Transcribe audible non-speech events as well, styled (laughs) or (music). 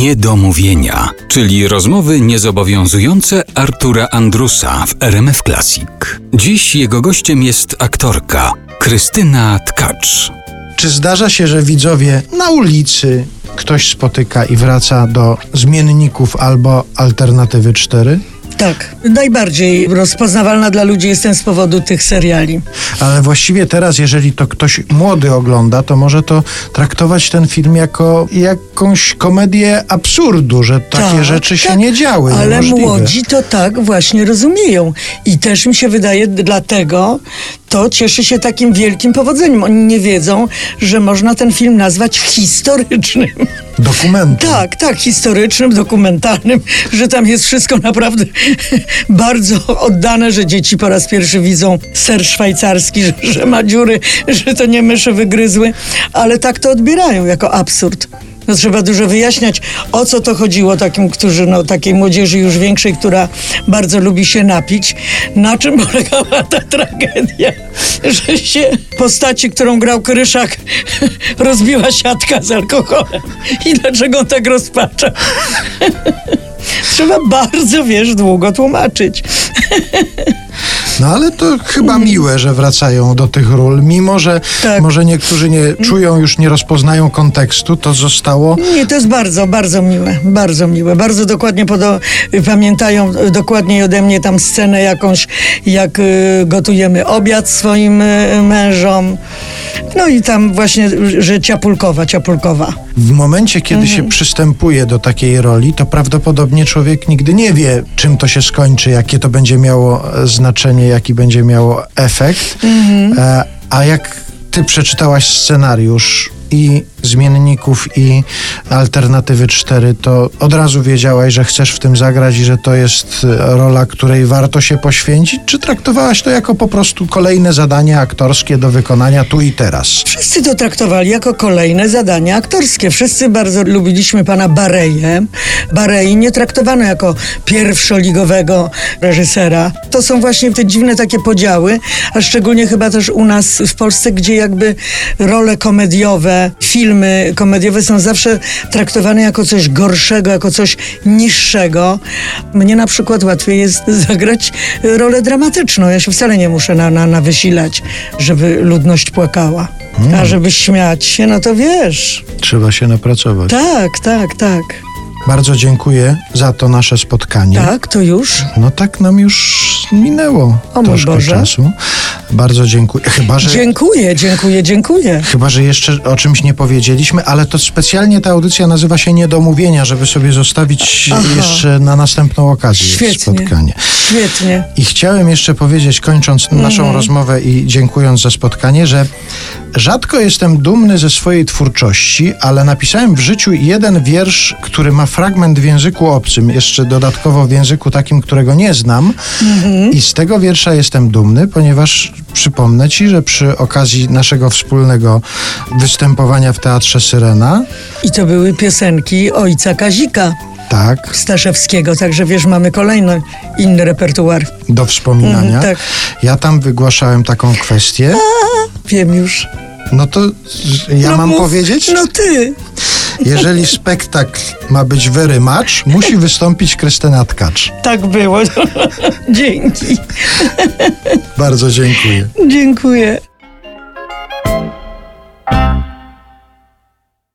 Niedomówienia, czyli rozmowy niezobowiązujące Artura Andrusa w RMF Classic. Dziś jego gościem jest aktorka Krystyna Tkacz. Czy zdarza się, że widzowie na ulicy ktoś spotyka i wraca do zmienników albo alternatywy 4? Tak, najbardziej rozpoznawalna dla ludzi jestem z powodu tych seriali. Ale właściwie teraz, jeżeli to ktoś młody ogląda, to może to traktować ten film jako jakąś komedię absurdu, że takie Tak, rzeczy się tak, nie działy. Ale niemożliwe. młodzi to tak właśnie rozumieją. I też mi się wydaje, dlatego to cieszy się takim wielkim powodzeniem. Oni nie wiedzą, że można ten film nazwać historycznym. Dokumenty. Tak, tak, historycznym, dokumentalnym, że tam jest wszystko naprawdę bardzo oddane, że dzieci po raz pierwszy widzą ser szwajcarski, że, że ma dziury, że to nie myszy wygryzły, ale tak to odbierają jako absurd. No trzeba dużo wyjaśniać, o co to chodziło takim, którzy, no takiej młodzieży już większej, która bardzo lubi się napić. Na czym polegała ta tragedia? Że się postaci, którą grał Kryszak, (laughs) rozbiła siatka z alkoholem. I dlaczego on tak rozpacza? (laughs) Trzeba bardzo, wiesz, długo tłumaczyć. (laughs) No ale to chyba miłe, że wracają do tych ról, mimo że Mm. Tak. może niektórzy nie czują, już nie rozpoznają kontekstu, to zostało Nie, to jest bardzo, bardzo miłe, bardzo miłe. Bardzo dokładnie podo- pamiętają dokładniej ode mnie tam scenę jakąś, jak y, gotujemy obiad swoim y, mężom. No i tam właśnie, że ciapulkowa, ciapulkowa. W momencie, kiedy Mhm. się przystępuje do takiej roli, to prawdopodobnie człowiek nigdy nie wie, czym to się skończy, jakie to będzie miało e, znaczenie, jaki będzie miało efekt. Mhm. E, a jak ty przeczytałaś scenariusz i zmienników i alternatywy 4, to od razu wiedziałaś, że chcesz w tym zagrać i że to jest e, rola, której warto się poświęcić? Czy traktowałaś to jako po prostu kolejne zadanie aktorskie do wykonania tu i teraz? Wszyscy to traktowali jako kolejne zadania aktorskie. Wszyscy bardzo lubiliśmy pana Bareję. Barei nie traktowano jako pierwszoligowego reżysera. To są właśnie te dziwne takie podziały, a szczególnie chyba też u nas w Polsce, gdzie jakby role komediowe, filmy komediowe są zawsze traktowane jako coś gorszego, jako coś niższego. Mnie na przykład łatwiej jest (laughs) zagrać rolę dramatyczną. Ja się wcale nie muszę na, na, na wysilać, żeby ludność płakała. A żeby śmiać się, no to wiesz. Trzeba się napracować. Tak, tak, tak. Bardzo dziękuję za to nasze spotkanie. Tak, to już. No tak nam już minęło O troszkę Boże. czasu. Bardzo dziękuję. Chyba że, Dziękuję, dziękuję, dziękuję. chyba, że jeszcze o czymś nie powiedzieliśmy, ale to specjalnie ta audycja nazywa się Niedomówienia, żeby sobie zostawić Aha. jeszcze na następną okazję Świetnie. spotkanie. Świetnie. I chciałem jeszcze powiedzieć, kończąc Mhm. naszą rozmowę i dziękując za spotkanie, że rzadko jestem dumny ze swojej twórczości, ale napisałem w życiu jeden wiersz, który ma fragment w języku obcym, jeszcze dodatkowo w języku takim, którego nie znam. Mhm. I z tego wiersza jestem dumny, ponieważ przypomnę ci, że przy okazji naszego wspólnego występowania w Teatrze Syrena, I to były piosenki ojca Kazika tak, Staszewskiego, także wiesz, mamy kolejny inny repertuar. do wspominania, Mhm, tak. ja tam wygłaszałem taką kwestię. Wiem już. No to ja No mam mów. powiedzieć? No ty. Jeżeli spektakl ma być very much, musi wystąpić Krystyna Tkacz. Tak było. (laughs) Dzięki. Bardzo dziękuję. Dziękuję.